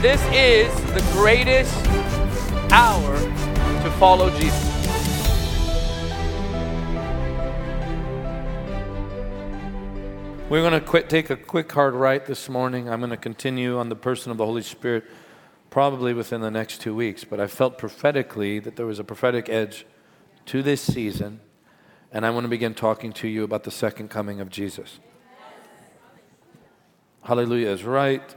This is the greatest hour to follow Jesus. We're going to quit, take a quick hard right this morning. I'm going to continue on the person of the Holy Spirit probably within the next two weeks. But I felt prophetically that there was a prophetic edge to this season. And I want to begin talking to you about the second coming of Jesus. Hallelujah is right.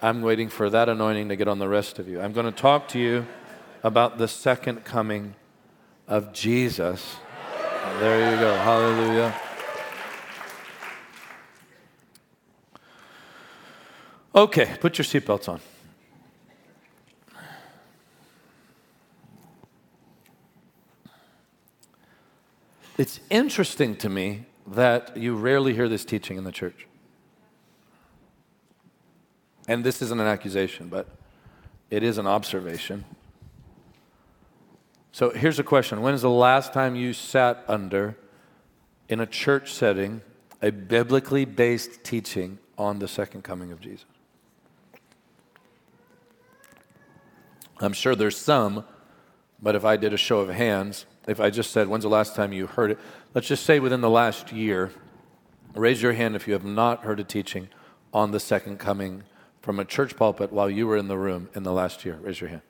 I'm waiting for that anointing to get on the rest of you. I'm going to talk to you about the second coming of Jesus. There you go. Hallelujah. Okay, put your seatbelts on. It's interesting to me that you rarely hear this teaching in the church. And this isn't an accusation, but it is an observation. So here's a question When is the last time you sat under, in a church setting, a biblically based teaching on the second coming of Jesus? I'm sure there's some, but if I did a show of hands, if I just said, When's the last time you heard it? Let's just say within the last year, raise your hand if you have not heard a teaching on the second coming from a church pulpit while you were in the room in the last year. Raise your hand.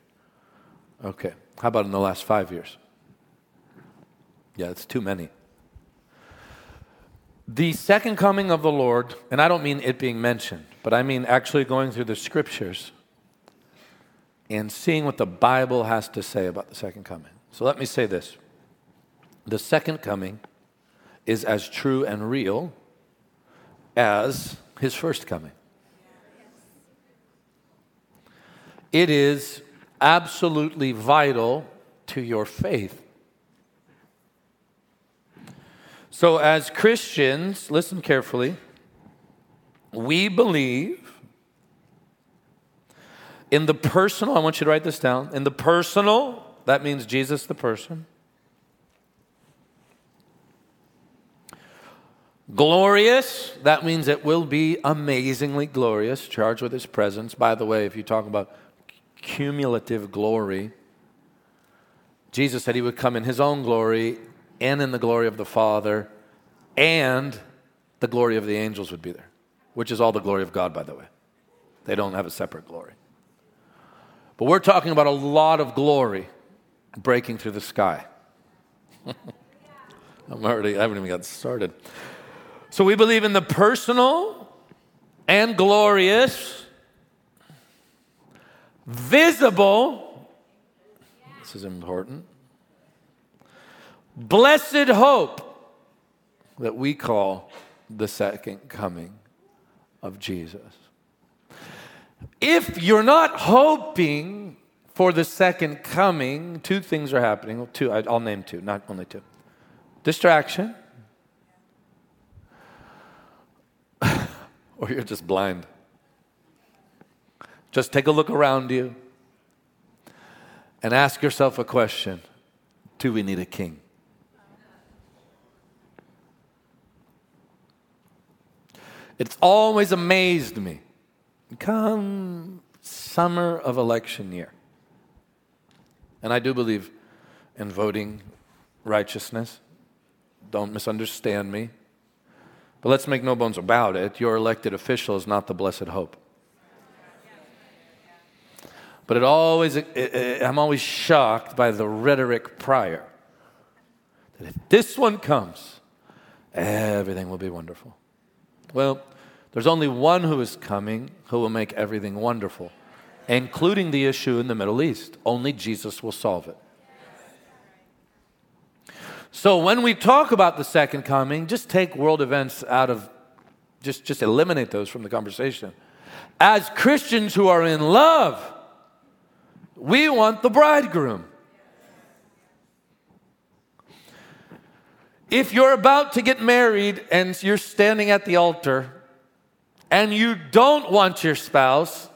Okay. How about in the last five years? Yeah, it's too many. The second coming of the Lord, and I don't mean it being mentioned, but I mean actually going through the scriptures and seeing what the Bible has to say about the second coming. So let me say this the second coming is as true and real as his first coming. It is absolutely vital to your faith. So, as Christians, listen carefully, we believe in the personal, I want you to write this down, in the personal, that means Jesus the person. Glorious, that means it will be amazingly glorious, charged with his presence. By the way, if you talk about cumulative glory, Jesus said he would come in his own glory and in the glory of the Father, and the glory of the angels would be there, which is all the glory of God, by the way. They don't have a separate glory. But we're talking about a lot of glory breaking through the sky. I'm already, I haven't even got started. So we believe in the personal and glorious, visible, this is important, blessed hope that we call the second coming of Jesus. If you're not hoping for the second coming, two things are happening. Two, I'll name two, not only two. Distraction or you're just blind. Just take a look around you and ask yourself a question Do we need a king? It's always amazed me. Come summer of election year. And I do believe in voting righteousness. Don't misunderstand me. But let's make no bones about it your elected official is not the blessed hope. But it always, it, it, I'm always shocked by the rhetoric prior. That if this one comes, everything will be wonderful. Well, there's only one who is coming who will make everything wonderful, including the issue in the Middle East. Only Jesus will solve it. So when we talk about the second coming, just take world events out of, just, just eliminate those from the conversation. As Christians who are in love, we want the bridegroom. If you're about to get married and you're standing at the altar and you don't want your spouse,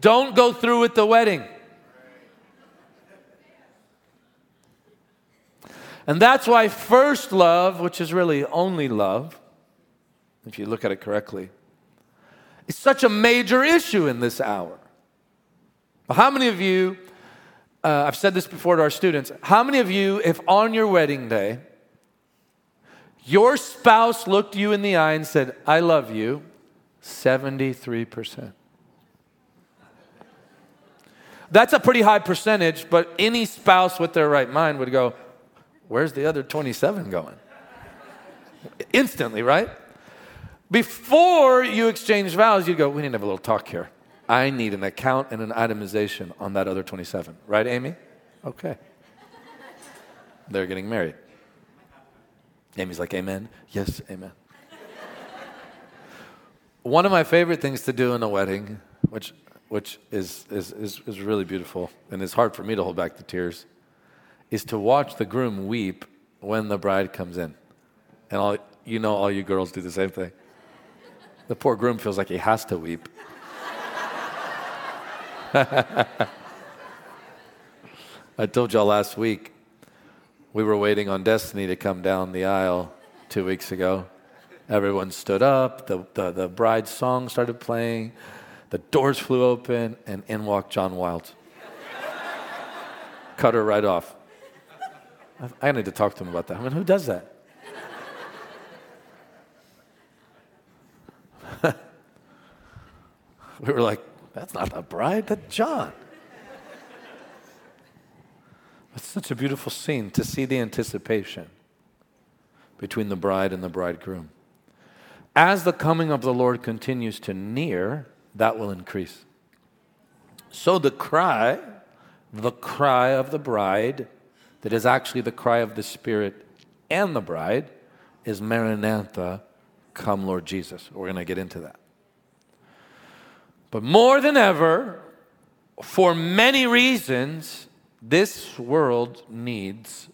don't go through with the wedding. And that's why first love, which is really only love, if you look at it correctly, is such a major issue in this hour. How many of you, uh, I've said this before to our students, how many of you, if on your wedding day, your spouse looked you in the eye and said, I love you, 73%. That's a pretty high percentage, but any spouse with their right mind would go, Where's the other 27 going? Instantly, right? Before you exchange vows, you go, We need to have a little talk here. I need an account and an itemization on that other 27. Right, Amy? Okay. They're getting married. Amy's like, Amen. Yes, amen. One of my favorite things to do in a wedding, which, which is, is, is, is really beautiful and it's hard for me to hold back the tears, is to watch the groom weep when the bride comes in. And all, you know, all you girls do the same thing. The poor groom feels like he has to weep. I told y'all last week we were waiting on Destiny to come down the aisle two weeks ago. Everyone stood up, the, the, the bride's song started playing, the doors flew open, and in walked John Wild. Cut her right off. I, I need to talk to him about that. I mean, who does that? we were like, that's not the bride, that's John. It's such a beautiful scene to see the anticipation between the bride and the bridegroom. As the coming of the Lord continues to near, that will increase. So the cry, the cry of the bride, that is actually the cry of the Spirit and the bride, is Maranatha, come Lord Jesus. We're going to get into that. But more than ever, for many reasons, this world needs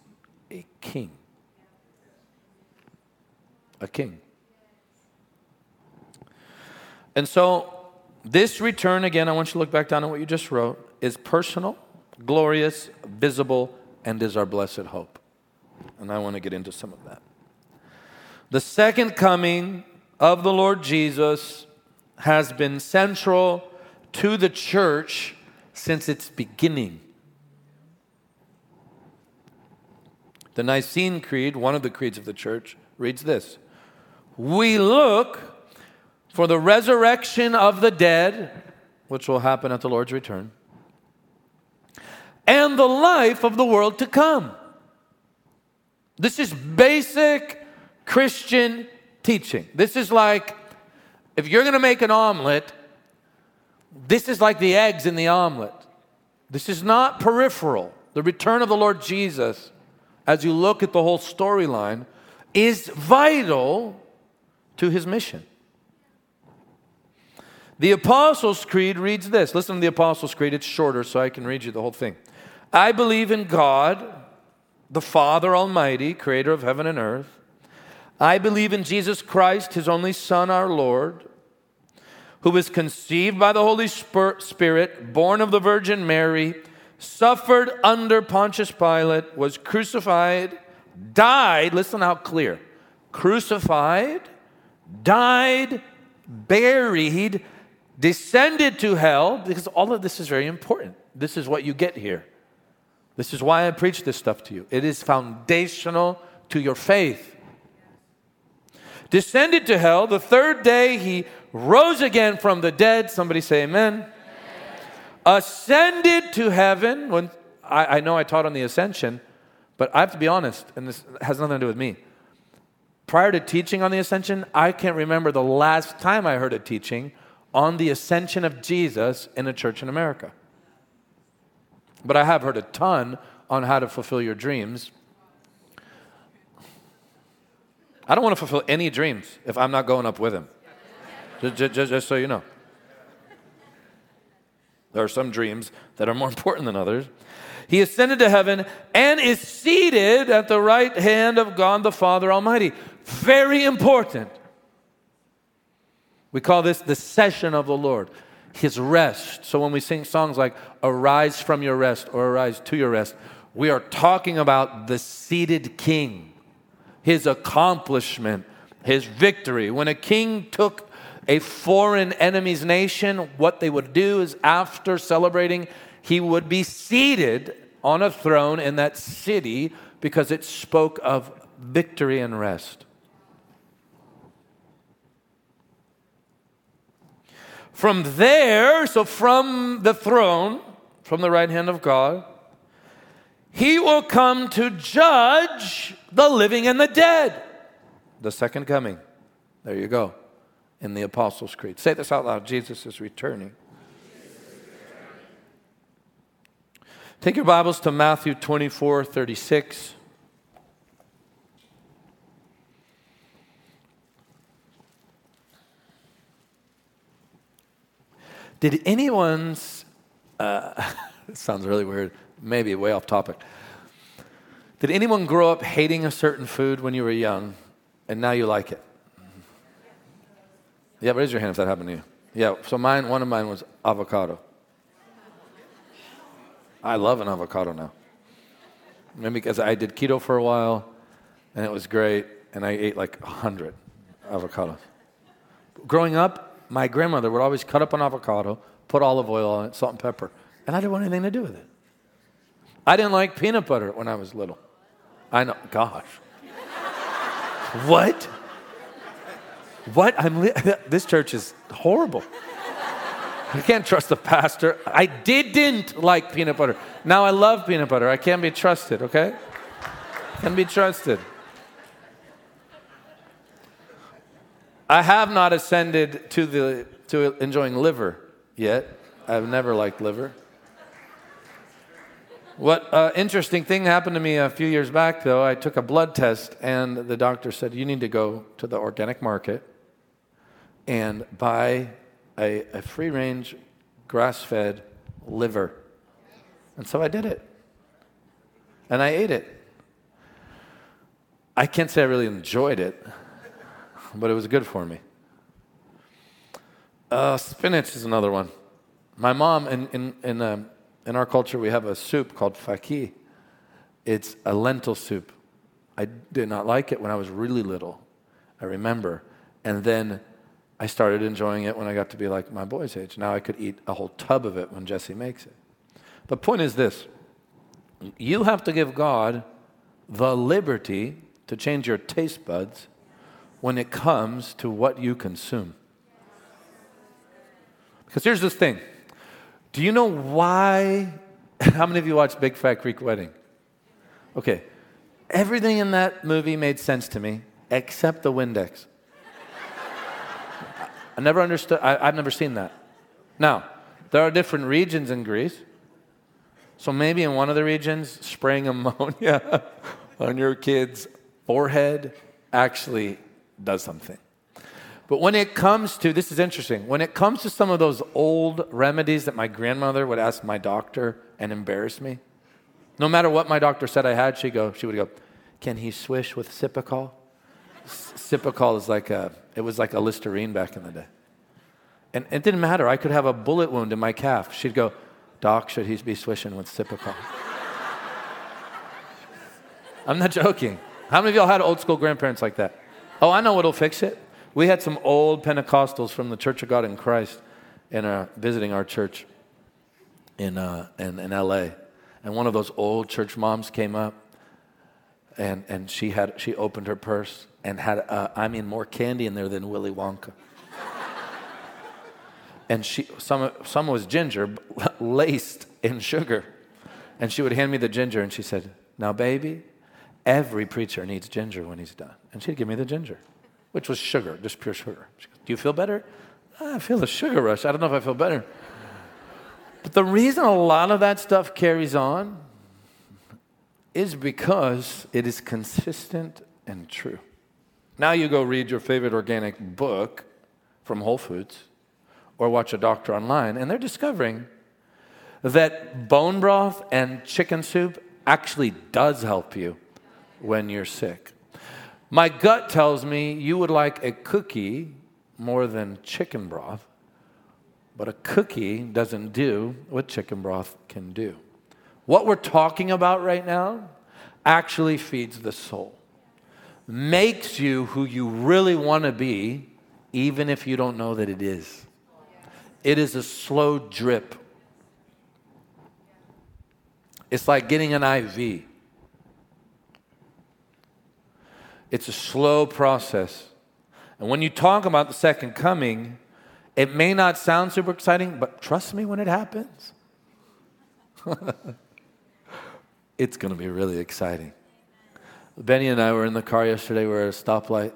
a king. A king. And so, this return, again, I want you to look back down on what you just wrote, is personal, glorious, visible, and is our blessed hope. And I want to get into some of that. The second coming of the Lord Jesus has been central to the church since its beginning. The Nicene Creed, one of the creeds of the church, reads this We look for the resurrection of the dead, which will happen at the Lord's return, and the life of the world to come. This is basic Christian teaching. This is like if you're going to make an omelet, this is like the eggs in the omelet. This is not peripheral. The return of the Lord Jesus, as you look at the whole storyline, is vital to his mission. The Apostles' Creed reads this. Listen to the Apostles' Creed. It's shorter, so I can read you the whole thing. I believe in God, the Father Almighty, creator of heaven and earth. I believe in Jesus Christ, his only Son, our Lord, who was conceived by the Holy Spirit, born of the Virgin Mary, suffered under Pontius Pilate, was crucified, died, listen how clear, crucified, died, buried, descended to hell, because all of this is very important. This is what you get here. This is why I preach this stuff to you. It is foundational to your faith descended to hell. The third day, he rose again from the dead. Somebody say amen. amen. Ascended to heaven. When I, I know I taught on the ascension, but I have to be honest, and this has nothing to do with me. Prior to teaching on the ascension, I can't remember the last time I heard a teaching on the ascension of Jesus in a church in America. But I have heard a ton on how to fulfill your dreams I don't want to fulfill any dreams if I'm not going up with him. Just, just, just, so you know. There are some dreams that are more important than others. He ascended to heaven and is seated at the right hand of God the Father Almighty. Very important. We call this the session of the Lord, his rest. So when we sing songs like Arise from your rest or Arise to your rest, we are talking about the seated king his accomplishment, his victory. When a king took a foreign enemy's nation, what they would do is after celebrating, he would be seated on a throne in that city because it spoke of victory and rest. From there, so from the throne, from the right hand of God, he will come to judge the living and the dead. The second coming. There you go. In the Apostles' Creed. Say this out loud Jesus is returning. Take your Bibles to Matthew 24 36. Did anyone's, uh, sounds really weird, maybe way off topic. Did anyone grow up hating a certain food when you were young and now you like it? Yeah, raise your hand if that happened to you. Yeah, so mine, one of mine was avocado. I love an avocado now. Maybe because I did keto for a while and it was great, and I ate like a hundred avocados. Growing up, my grandmother would always cut up an avocado, put olive oil on it, salt and pepper, and I didn't want anything to do with it. I didn't like peanut butter when I was little. I know, gosh. what? What? I'm li- this church is horrible. I can't trust the pastor. I didn't like peanut butter. Now I love peanut butter. I can't be trusted, okay? Can be trusted. I have not ascended to the to enjoying liver yet. I've never liked liver. What uh, interesting thing happened to me a few years back, though. I took a blood test, and the doctor said, You need to go to the organic market and buy a, a free range, grass fed liver. And so I did it. And I ate it. I can't say I really enjoyed it, but it was good for me. Uh, spinach is another one. My mom, in, in, in um, in our culture, we have a soup called faki. It's a lentil soup. I did not like it when I was really little, I remember. And then I started enjoying it when I got to be like my boy's age. Now I could eat a whole tub of it when Jesse makes it. The point is this you have to give God the liberty to change your taste buds when it comes to what you consume. Because here's this thing do you know why? How many of you watched Big Fat Greek Wedding? Okay. Everything in that movie made sense to me except the Windex. I never understood, I, I've never seen that. Now, there are different regions in Greece. So maybe in one of the regions, spraying ammonia on your kid's forehead actually does something. But when it comes to, this is interesting, when it comes to some of those old remedies that my grandmother would ask my doctor and embarrass me, no matter what my doctor said I had, she'd go, she would go, can he swish with Cepacol? Cepacol is like a, it was like a Listerine back in the day. And it didn't matter. I could have a bullet wound in my calf. She'd go, Doc, should he be swishing with Cepacol? I'm not joking. How many of y'all had old school grandparents like that? Oh, I know what'll fix it. We had some old Pentecostals from the Church of God in Christ in our, visiting our church in, uh, in, in LA. And one of those old church moms came up and, and she, had, she opened her purse and had, uh, I mean, more candy in there than Willy Wonka. and she, some, some was ginger laced in sugar. And she would hand me the ginger and she said, Now, baby, every preacher needs ginger when he's done. And she'd give me the ginger which was sugar, just pure sugar. Goes, Do you feel better? Ah, I feel a sugar rush. I don't know if I feel better. But the reason a lot of that stuff carries on is because it is consistent and true. Now you go read your favorite organic book from Whole Foods or watch a doctor online, and they're discovering that bone broth and chicken soup actually does help you when you're sick. My gut tells me you would like a cookie more than chicken broth, but a cookie doesn't do what chicken broth can do. What we're talking about right now actually feeds the soul, makes you who you really want to be even if you don't know that it is. It is a slow drip. It's like getting an IV. It's a slow process. And when you talk about the second coming, it may not sound super exciting, but trust me when it happens. it's going to be really exciting. Benny and I were in the car yesterday. We were at a stoplight,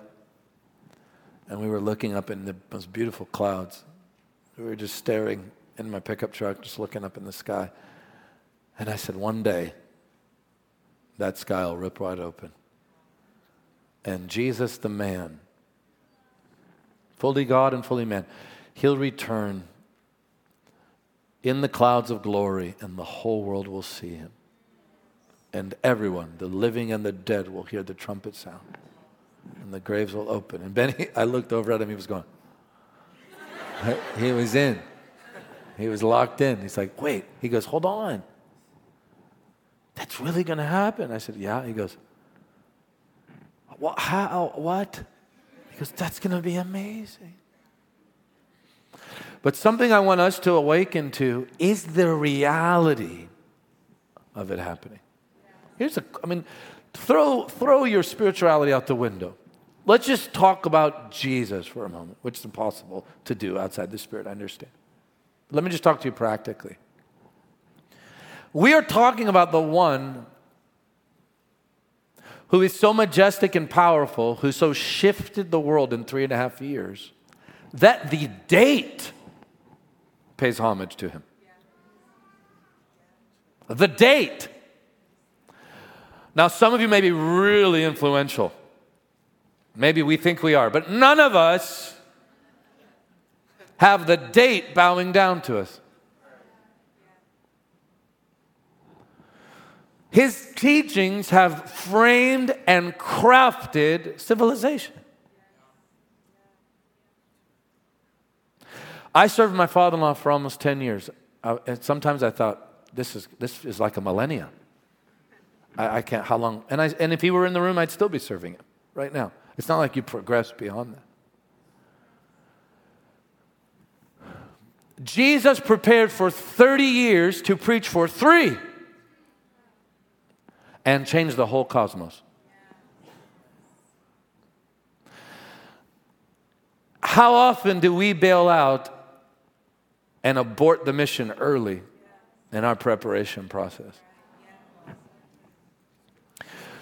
and we were looking up in the most beautiful clouds. We were just staring in my pickup truck, just looking up in the sky. And I said, One day, that sky will rip wide open. And Jesus, the man, fully God and fully man, he'll return in the clouds of glory, and the whole world will see him. And everyone, the living and the dead, will hear the trumpet sound. And the graves will open. And Benny, I looked over at him, he was going, he was in. He was locked in. He's like, wait. He goes, hold on. That's really going to happen. I said, yeah. He goes, what? How? What? He goes, that's going to be amazing. But something I want us to awaken to is the reality of it happening. Here's a, I mean, throw, throw your spirituality out the window. Let's just talk about Jesus for a moment, which is impossible to do outside the Spirit, I understand. Let me just talk to you practically. We are talking about the one who is so majestic and powerful, who so shifted the world in three and a half years, that the date pays homage to him. The date. Now, some of you may be really influential. Maybe we think we are, but none of us have the date bowing down to us. His teachings have framed and crafted civilization. I served my father in law for almost 10 years. I, and sometimes I thought, this is, this is like a millennia. I, I, can't, how long? And, I, and if he were in the room, I'd still be serving him right now. It's not like you progress beyond that. Jesus prepared for 30 years to preach for three and change the whole cosmos. How often do we bail out and abort the mission early in our preparation process.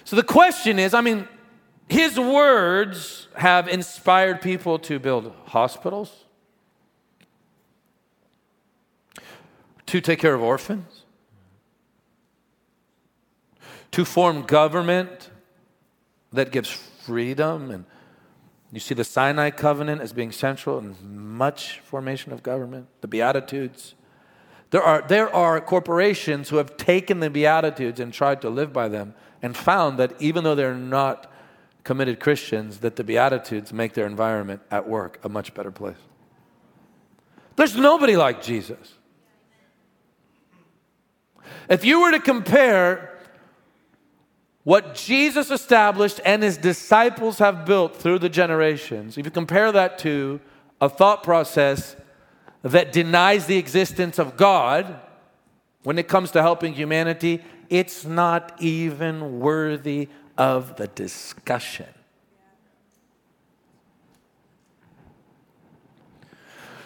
So the question is I mean, his words have inspired people to build hospitals, to take care of orphans, to form government that gives freedom and you see the Sinai covenant as being central in much formation of government, the Beatitudes. There are, there are corporations who have taken the Beatitudes and tried to live by them and found that even though they're not committed Christians, that the Beatitudes make their environment at work a much better place. There's nobody like Jesus. If you were to compare what Jesus established and his disciples have built through the generations, if you compare that to a thought process that denies the existence of God when it comes to helping humanity, it's not even worthy of the discussion.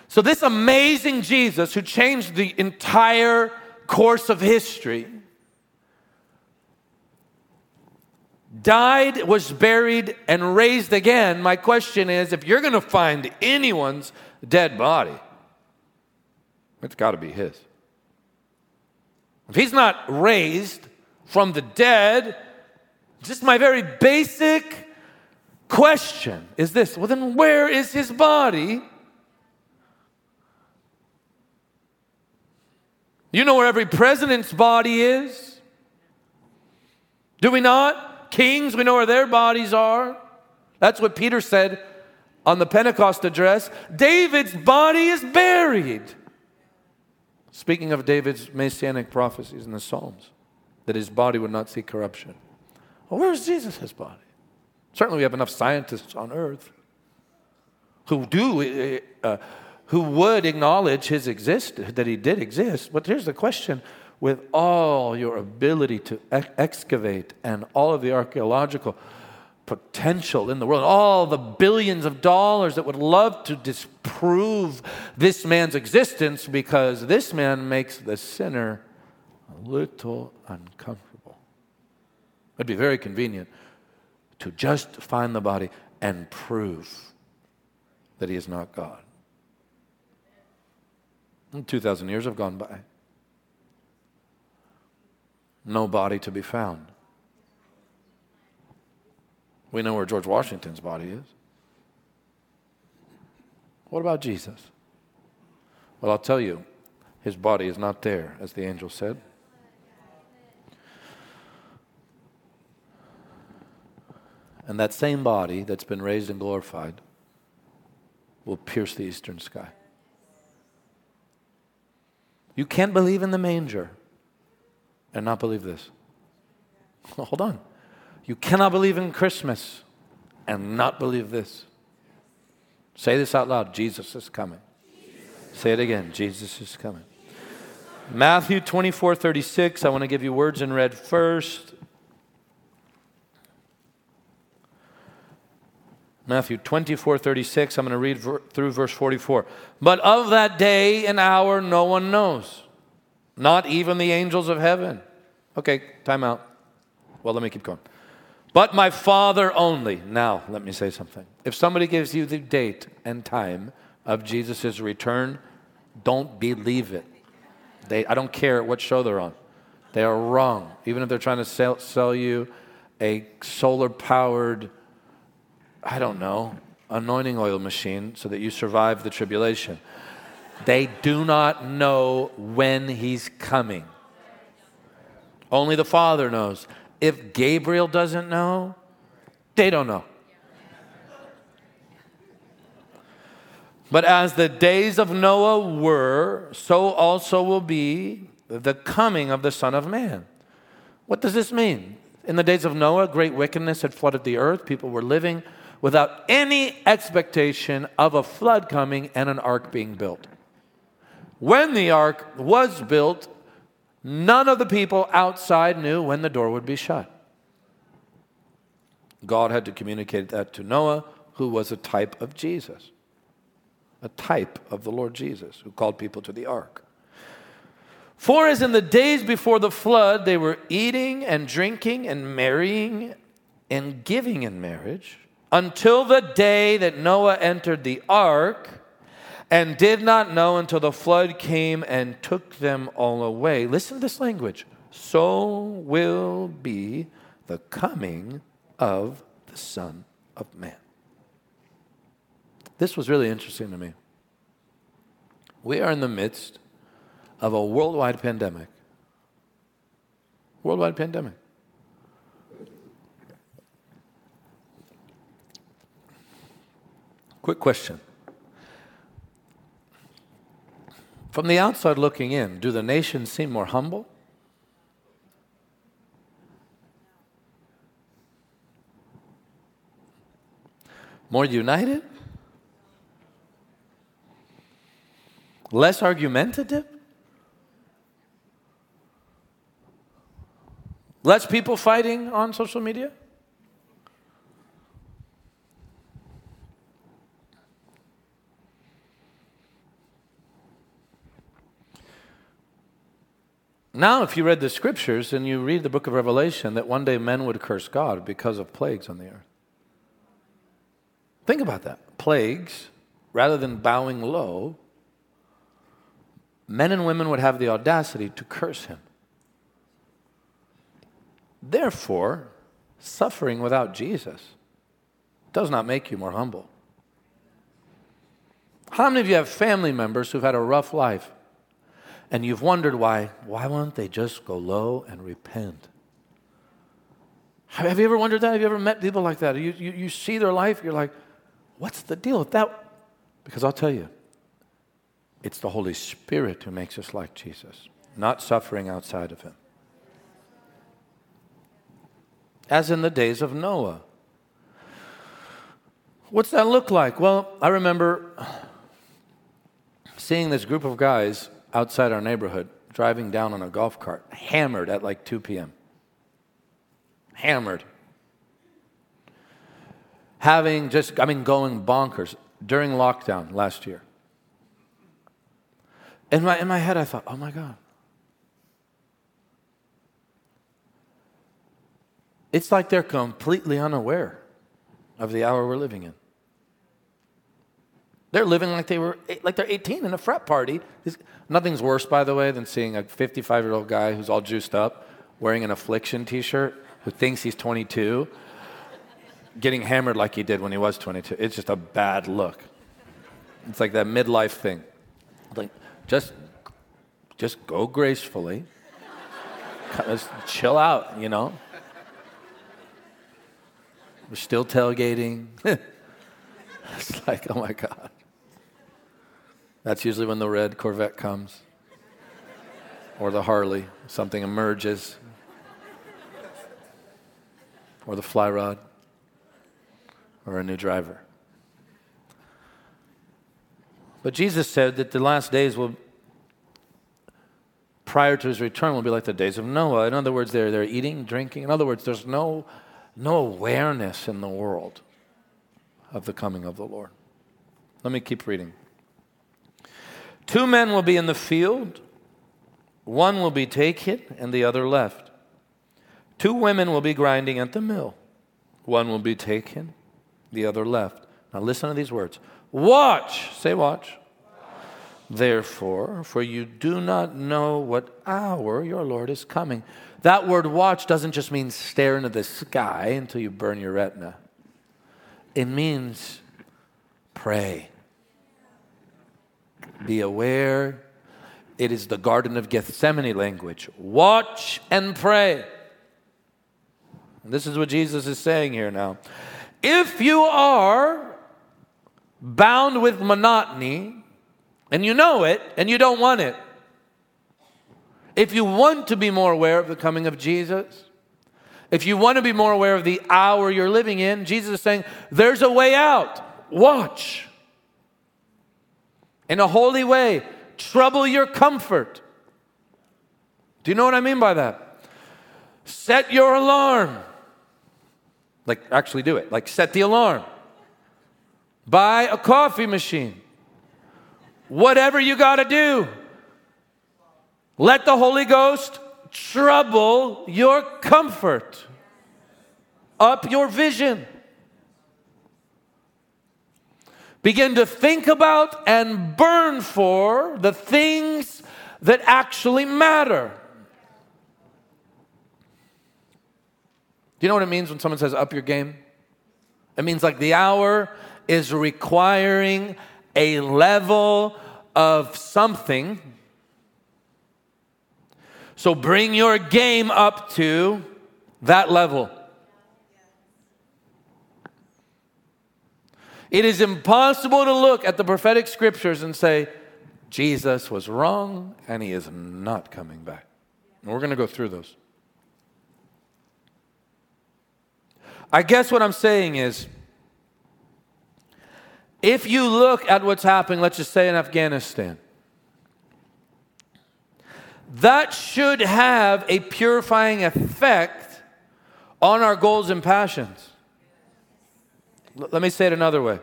So, this amazing Jesus who changed the entire course of history died, was buried, and raised again, my question is if you're going to find anyone's dead body, it's got to be his. If he's not raised from the dead, just my very basic question is this well, then where is his body? You know where every president's body is? Do we not? Kings, we know where their bodies are. That's what Peter said on the Pentecost address. David's body is buried. Speaking of David's messianic prophecies in the Psalms, that his body would not see corruption. Well, where's Jesus' body? Certainly, we have enough scientists on earth. who do, uh, who would acknowledge his exist, that he did exist. But here's the question with all your ability to ex- excavate and all of the archaeological potential in the world, all the billions of dollars that would love to disprove this man's existence because this man makes the sinner a little uncomfortable. It'd be very convenient to just find the body and prove that he is not God. 2,000 years have gone by. No body to be found. We know where George Washington's body is. What about Jesus? Well, I'll tell you, his body is not there, as the angel said. And that same body that's been raised and glorified will pierce the eastern sky. You can't believe in the manger and not believe this. hold on. You cannot believe in Christmas and not believe this. Say this out loud Jesus is coming. Say it again Jesus is coming. Matthew 24 36. I want to give you words in red first. Matthew 24, 36. I'm going to read through verse 44. But of that day and hour no one knows, not even the angels of heaven. Okay, time out. Well, let me keep going. But my Father only. Now, let me say something. If somebody gives you the date and time of Jesus' return, don't believe it. They, I don't care what show they're on. They are wrong. Even if they're trying to sell, sell you a solar powered I don't know, anointing oil machine so that you survive the tribulation. They do not know when he's coming. Only the Father knows. If Gabriel doesn't know, they don't know. But as the days of Noah were, so also will be the coming of the Son of Man. What does this mean? In the days of Noah, great wickedness had flooded the earth. People were living without any expectation of a flood coming and an ark being built. When the ark was built, none of the people outside knew when the door would be shut. God had to communicate that to Noah, who was a type of Jesus, a type of the Lord Jesus, who called people to the ark. For as in the days before the flood, they were eating and drinking and marrying and giving in marriage until the day that Noah entered the ark and did not know until the flood came and took them all away. Listen to this language. So will be the coming of the Son of Man. This was really interesting to me. We are in the midst of a worldwide pandemic. Worldwide pandemic. Quick question. From the outside looking in, do the nations seem more humble? More united? Less argumentative? Less people fighting on social media? Now, if you read the scriptures and you read the book of Revelation, that one day men would curse God because of plagues on the earth. Think about that. Plagues, rather than bowing low, men and women would have the audacity to curse him. Therefore, suffering without Jesus does not make you more humble. How many of you have family members who've had a rough life? And you've wondered why, why won't they just go low and repent? Have you ever wondered that? Have you ever met people like that? You, you, you see their life, you're like, what's the deal with that? Because I'll tell you, it's the Holy Spirit who makes us like Jesus, not suffering outside of Him. As in the days of Noah. What's that look like? Well, I remember seeing this group of guys outside our neighborhood driving down on a golf cart, hammered at like 2 p.m. Hammered. Having just, I mean, going bonkers during lockdown last year. In my, in my head, I thought, oh my God. It's like they're completely unaware of the hour we're living in. They're living like they were eh, like they're 18 in a frat party. Nothing's worse, by the way, than seeing a 55 year old guy who's all juiced up wearing an affliction T-shirt who thinks he's 22, getting hammered like he did when he was 22. It's just a bad look. It's like that midlife thing. Like just just go gracefully. Just chill out, you know. We're still tailgating. it's like, oh my God. That's usually when the red Corvette comes or the Harley, something emerges, or the fly rod, or a new driver. But Jesus said that the last days will, prior to his return, will be like the days of Noah. In other words, they're, they're eating, drinking. In other words, there's no, no awareness in the world of the coming of the Lord. Let me keep reading. Two men will be in the field, one will be taken and the other left. Two women will be grinding at the mill, one will be taken, the other left. Now listen to these words Watch, say watch. Therefore, for you do not know what hour your Lord is coming. That word watch doesn't just mean stare into the sky until you burn your retina, it means pray. Be aware. It is the Garden of Gethsemane language. Watch and pray. This is what Jesus is saying here now. If you are bound with monotony, and you know it, and you don't want it, if you want to be more aware of the coming of Jesus, if you want to be more aware of the hour you're living in, Jesus is saying, there's a way out. Watch in a holy way, trouble your comfort. Do you know what I mean by that? Set your alarm. Like, actually do it. Like, set the alarm. Buy a coffee machine. Whatever you got to do. Let the Holy Ghost trouble your comfort, up your vision. Begin to think about and burn for the things that actually matter. Do you know what it means when someone says up your game? It means like the hour is requiring a level of something. So bring your game up to that level. It is impossible to look at the prophetic scriptures and say, Jesus was wrong and he is not coming back. And we're going to go through those. I guess what I'm saying is if you look at what's happening, let's just say in Afghanistan, that should have a purifying effect on our goals and passions. Let me say it another way.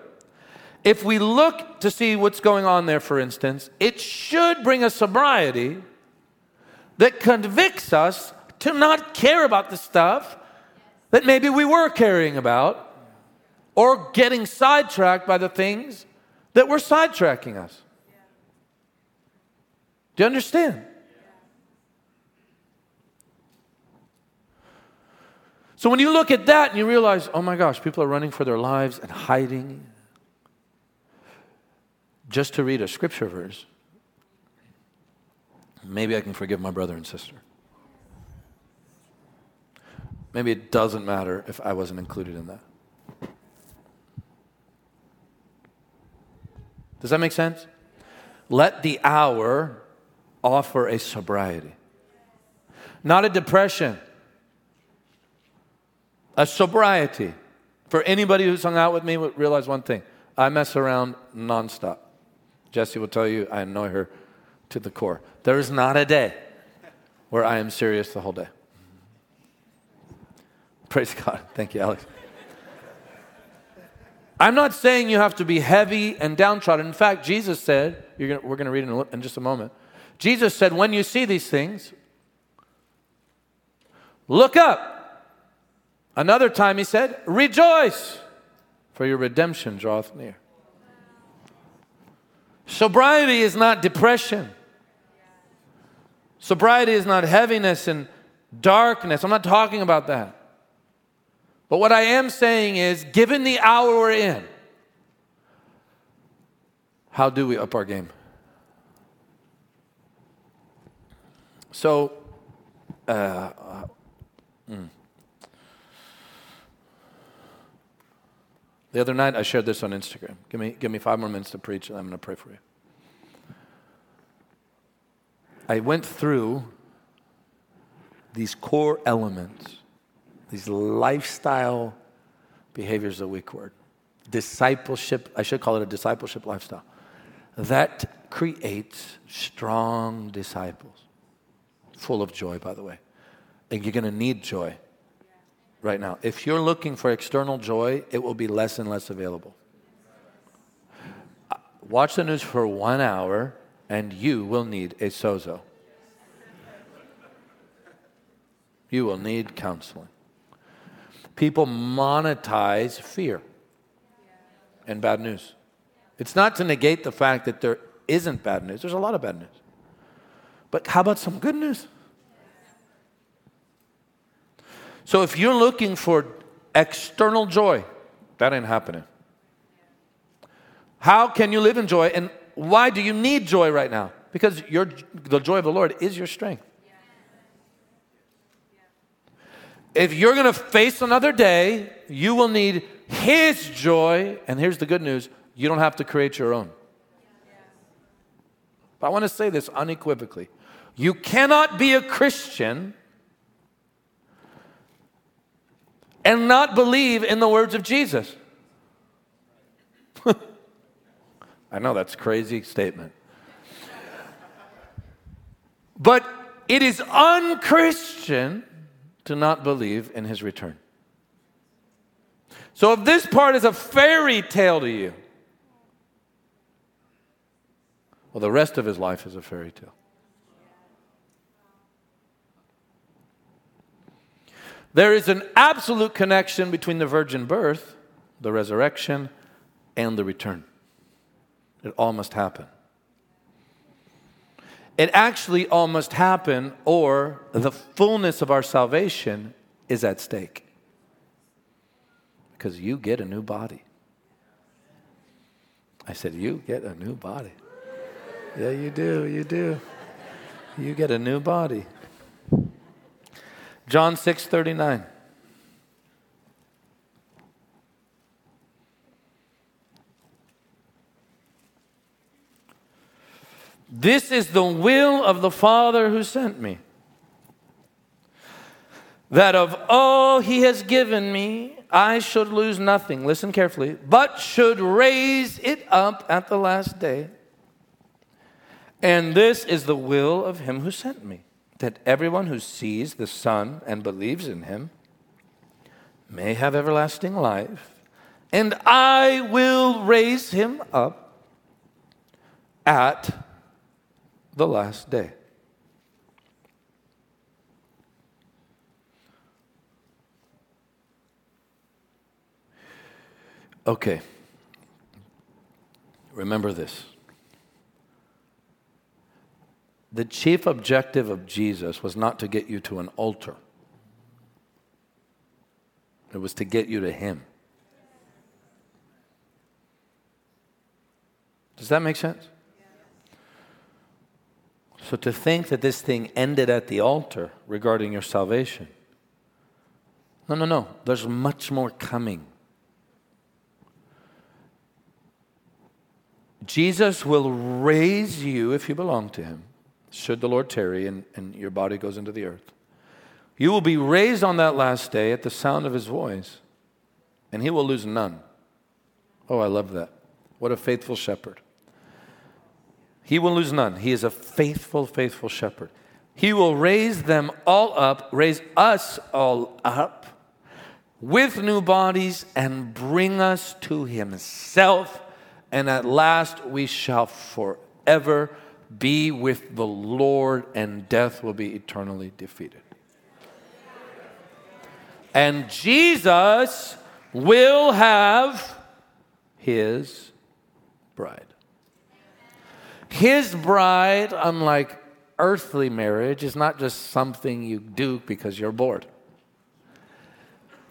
If we look to see what's going on there, for instance, it should bring a sobriety that convicts us to not care about the stuff that maybe we were caring about or getting sidetracked by the things that were sidetracking us. Do you understand? So when you look at that and you realize, oh my gosh, people are running for their lives and hiding just to read a scripture verse, maybe I can forgive my brother and sister. Maybe it doesn't matter if I wasn't included in that. Does that make sense? Let the hour offer a sobriety, not a depression a sobriety. For anybody who's hung out with me, would realize one thing I mess around nonstop. Jesse will tell you I annoy her to the core. There is not a day where I am serious the whole day. Praise God. Thank you, Alex. I'm not saying you have to be heavy and downtrodden. In fact, Jesus said, gonna, we're going to read in, in just a moment. Jesus said, when you see these things, look up. Another time he said, rejoice, for your redemption draweth near. Sobriety is not depression. Sobriety is not heaviness and darkness. I'm not talking about that. But what I am saying is, given the hour we're in, how do we up our game? So, uh, uh, mm. The other night I shared this on Instagram. Give me, give me five more minutes to preach, and I'm going to pray for you. I went through these core elements these lifestyle behaviors, a weak word. Discipleship, I should call it a discipleship lifestyle. That creates strong disciples, full of joy, by the way. And you're going to need joy right now. If you're looking for external joy, it will be less and less available. Uh, watch the news for one hour, and you will need a sozo. You will need counseling people monetize fear and bad news. It's not to negate the fact that there isn't bad news, there's a lot of bad news. But how about some good news? So if you're looking for external joy, that ain't happening. How can you live in joy and why do you need joy right now? Because your, the joy of the Lord is your strength. if you're going to face another day, you will need His joy. And here's the good news you don't have to create your own. But I want to say this unequivocally you cannot be a Christian and not believe in the words of Jesus. I know that's a crazy statement. But it is unchristian to not believe in his return. So if this part is a fairy tale to you, well, the rest of his life is a fairy tale. There is an absolute connection between the virgin birth, the resurrection, and the return. It all must happen. It actually all must happen, or the fullness of our salvation is at stake. Because you get a new body. I said, You get a new body. Yeah, you do, you do. You get a new body. John 6 39. This is the will of the Father who sent me. That of all he has given me, I should lose nothing. Listen carefully, but should raise it up at the last day. And this is the will of him who sent me, that everyone who sees the Son and believes in him may have everlasting life, and I will raise him up at the last day. Okay. Remember this. The chief objective of Jesus was not to get you to an altar, it was to get you to Him. Does that make sense? So to think that this thing ended at the altar regarding your salvation, no, no, no. There's much more coming. Jesus will raise you if you belong to him, should the Lord tarry and, and your body goes into the earth. You will be raised on that last day at the sound of his voice. and he will lose none. Oh, I love that. What a faithful shepherd. He will lose none. He is a faithful, faithful shepherd. He will raise them all up, raise us all up with new bodies and bring us to himself. And at last we shall forever be with the Lord, and death will be eternally defeated. And Jesus will have his bride. His bride, unlike earthly marriage, is not just something you do because you're bored.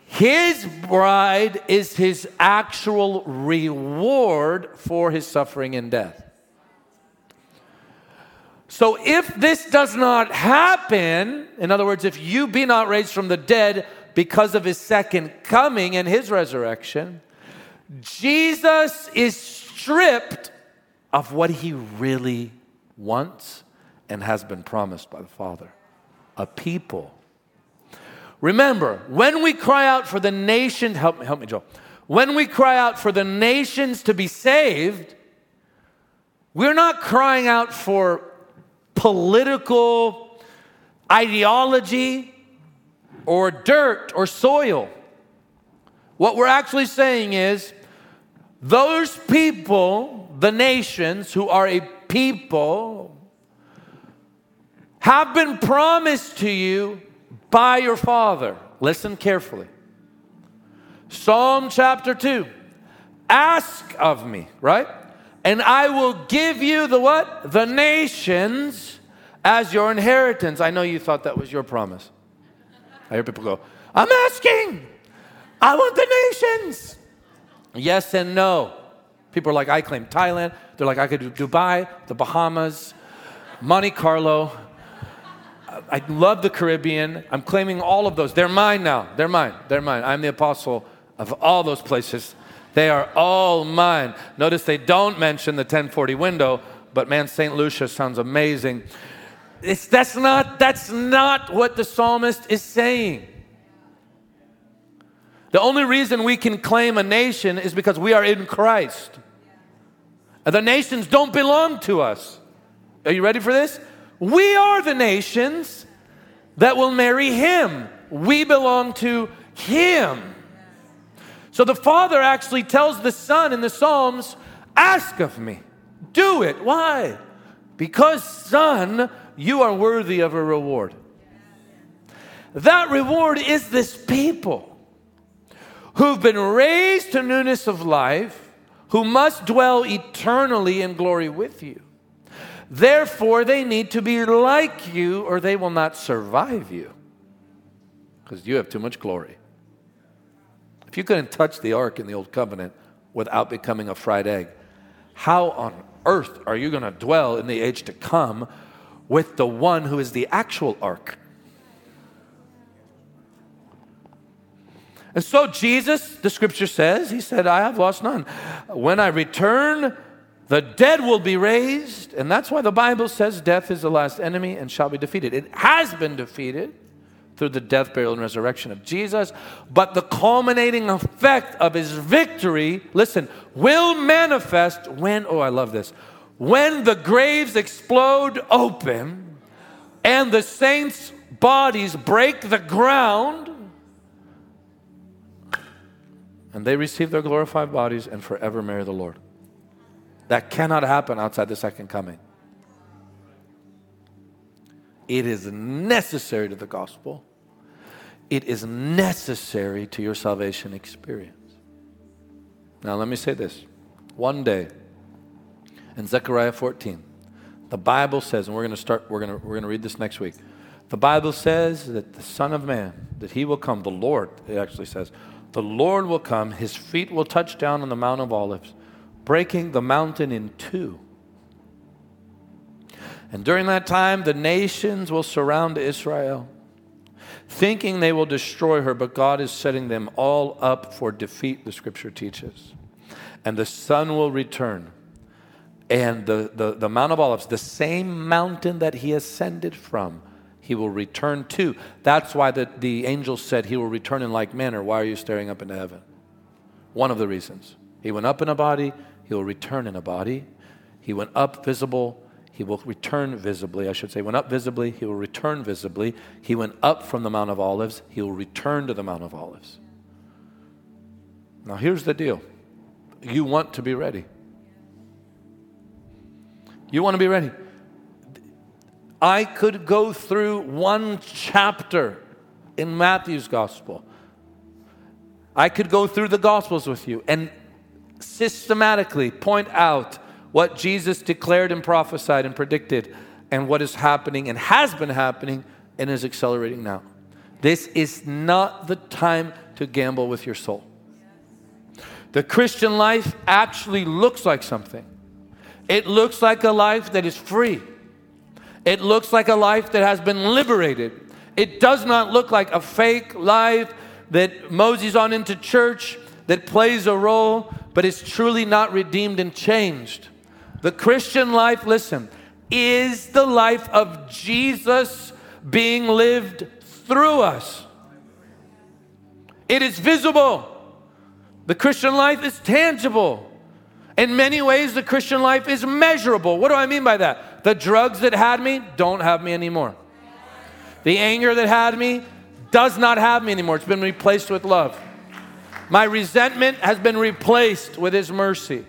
His bride is his actual reward for his suffering and death. So if this does not happen, in other words, if you be not raised from the dead because of his second coming and his resurrection, Jesus is stripped of what he really wants and has been promised by the Father a people. Remember, when we cry out for the nation, help me, help me, Joe. When we cry out for the nations to be saved, we're not crying out for political ideology or dirt or soil. What we're actually saying is those people, the nations who are a people, have been promised to you by your Father. Listen carefully. Psalm chapter 2 Ask of me, right? And I will give you the what? The nations as your inheritance. I know you thought that was your promise. I hear people go, I'm asking. I want the nations. Yes and no. People are like, I claim Thailand. They're like, I could do Dubai, the Bahamas, Monte Carlo. Uh, I love the Caribbean. I'm claiming all of those. They're mine now. They're mine. They're mine. I'm the apostle of all those places. They are all mine. Notice they don't mention the 1040 window, but man, St. Lucia sounds amazing. It's, that's, not, that's not what the psalmist is saying. The only reason we can claim a nation is because we are in Christ. The nations don't belong to us. Are you ready for this? We are the nations that will marry him. We belong to him. So the Father actually tells the Son in the Psalms, Ask of me, do it. Why? Because, Son, you are worthy of a reward. That reward is this people who've been raised to newness of life, who must dwell eternally in glory with you. Therefore, they need to be like you, or they will not survive you because you have too much glory. If you couldn't touch the ark in the old covenant without becoming a fried egg, how on earth are you going to dwell in the age to come with the one who is the actual ark? And so, Jesus, the scripture says, He said, I have lost none. When I return, the dead will be raised, and that's why the Bible says death is the last enemy and shall be defeated. It has been defeated through the death, burial, and resurrection of Jesus, but the culminating effect of his victory, listen, will manifest when, oh, I love this, when the graves explode open and the saints' bodies break the ground and they receive their glorified bodies and forever marry the Lord. That cannot happen outside the second coming. It is necessary to the gospel. It is necessary to your salvation experience. Now, let me say this. One day, in Zechariah 14, the Bible says, and we're going to start, we're going to, we're going to read this next week. The Bible says that the Son of Man, that he will come, the Lord, it actually says, the Lord will come, his feet will touch down on the Mount of Olives breaking the mountain in two. And during that time, the nations will surround Israel, thinking they will destroy her, but God is setting them all up for defeat, the scripture teaches. And the Son will return. And the, the, the Mount of Olives, the same mountain that he ascended from, he will return to. That's why the, the angel said he will return in like manner. Why are you staring up into heaven? one of the reasons. He went up in a body, he will return in a body. He went up visible, he will return visibly. I should say, went up visibly, he will return visibly. He went up from the Mount of Olives, he will return to the Mount of Olives. Now, here's the deal you want to be ready. You want to be ready. I could go through one chapter in Matthew's gospel. I could go through the gospels with you and systematically point out what Jesus declared and prophesied and predicted and what is happening and has been happening and is accelerating now. This is not the time to gamble with your soul. The Christian life actually looks like something. It looks like a life that is free. It looks like a life that has been liberated. It does not look like a fake life that Moses on into church that plays a role but is truly not redeemed and changed. The Christian life, listen, is the life of Jesus being lived through us. It is visible. The Christian life is tangible. In many ways, the Christian life is measurable. What do I mean by that? The drugs that had me don't have me anymore. The anger that had me does not have me anymore. It's been replaced with love. My resentment has been replaced with His mercy.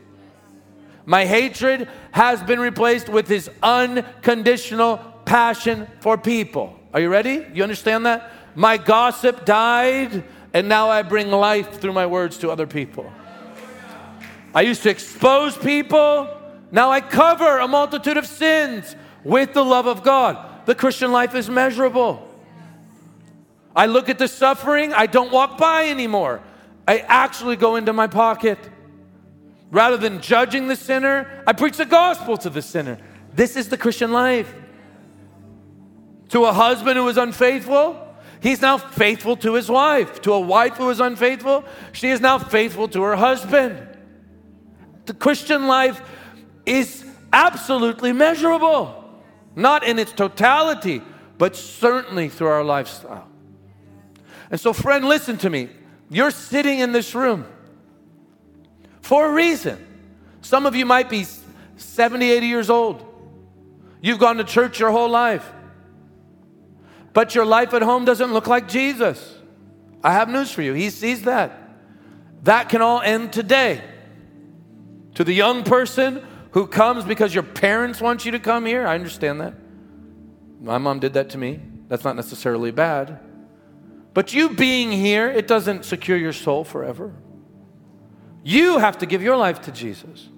My hatred has been replaced with His unconditional passion for people. Are you ready? You understand that? My gossip died, and now I bring life through my words to other people. I used to expose people, now I cover a multitude of sins with the love of God. The Christian life is measurable. I look at the suffering, I don't walk by anymore. I actually go into my pocket. Rather than judging the sinner, I preach the gospel to the sinner. This is the Christian life. To a husband who is unfaithful, he's now faithful to his wife. To a wife who is unfaithful, she is now faithful to her husband. The Christian life is absolutely measurable, not in its totality, but certainly through our lifestyle. And so, friend, listen to me. You're sitting in this room for a reason. Some of you might be 70, 80 years old. You've gone to church your whole life. But your life at home doesn't look like Jesus. I have news for you. He sees that. That can all end today. To the young person who comes because your parents want you to come here, I understand that. My mom did that to me. That's not necessarily bad. But you being here, it doesn't secure your soul forever. You have to give your life to Jesus.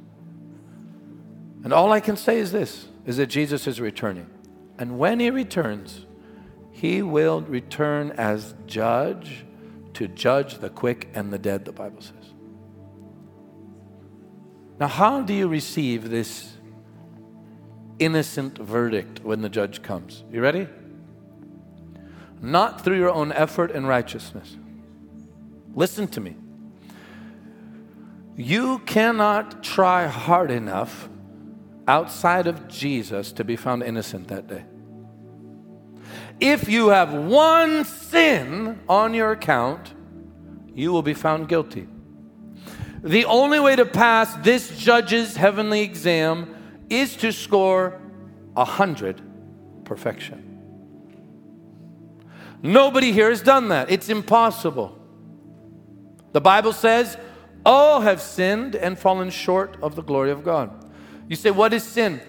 And all I can say is this is that Jesus is returning. And when he returns, he will return as judge to judge the quick and the dead, the Bible says. Now, how do you receive this innocent verdict when the judge comes? You ready? not through your own effort and righteousness. Listen to me. You cannot try hard enough outside of Jesus to be found innocent that day. If you have one sin on your account, you will be found guilty. The only way to pass this judge's heavenly exam is to score a hundred perfection. Nobody here has done that. It's impossible. The Bible says, all have sinned and fallen short of the glory of God. You say, what is sin?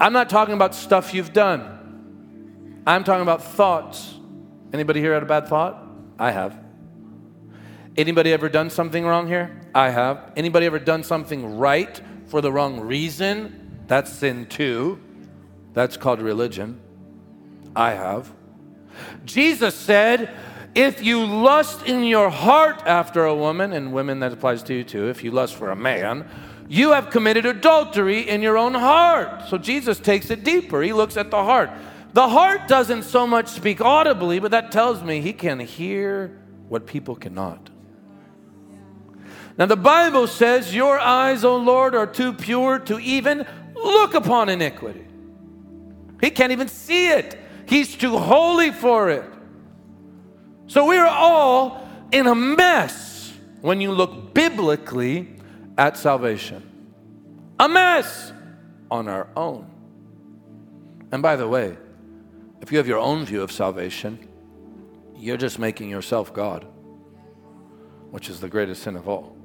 I'm not talking about stuff you've done. I'm talking about thoughts. Anybody here had a bad thought? I have. Anybody ever done something wrong here? I have. Anybody ever done something right for the wrong reason? That's sin too. That's called religion. I have. Jesus said, if you lust in your heart after a woman, and women that applies to you too, if you lust for a man, you have committed adultery in your own heart. So Jesus takes it deeper. He looks at the heart. The heart doesn't so much speak audibly, but that tells me he can hear what people cannot. Now, the Bible says, Your eyes, O Lord, are too pure to even look upon iniquity. He can't even see it. He's too holy for it. So we're all in a mess when you look biblically at salvation. A mess on our own. And by the way, if you have your own view of salvation, you're just making yourself God, which is the greatest sin of all.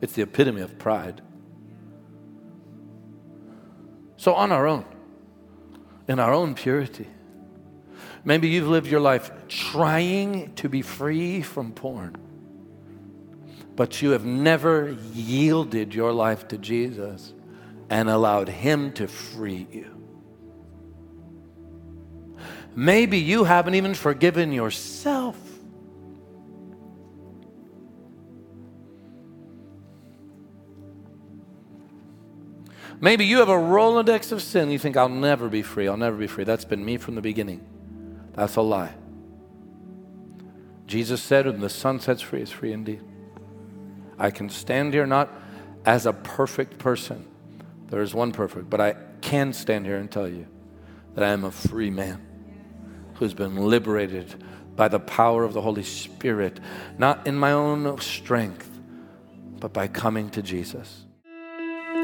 It's the epitome of pride. So, on our own, in our own purity, maybe you've lived your life trying to be free from porn, but you have never yielded your life to Jesus and allowed Him to free you. Maybe you haven't even forgiven yourself. Maybe you have a Rolodex of sin. You think, I'll never be free. I'll never be free. That's been me from the beginning. That's a lie. Jesus said, when the Son sets free, is free indeed. I can stand here not as a perfect person. There is one perfect, but I can stand here and tell you that I am a free man who's been liberated by the power of the Holy Spirit, not in my own strength, but by coming to Jesus.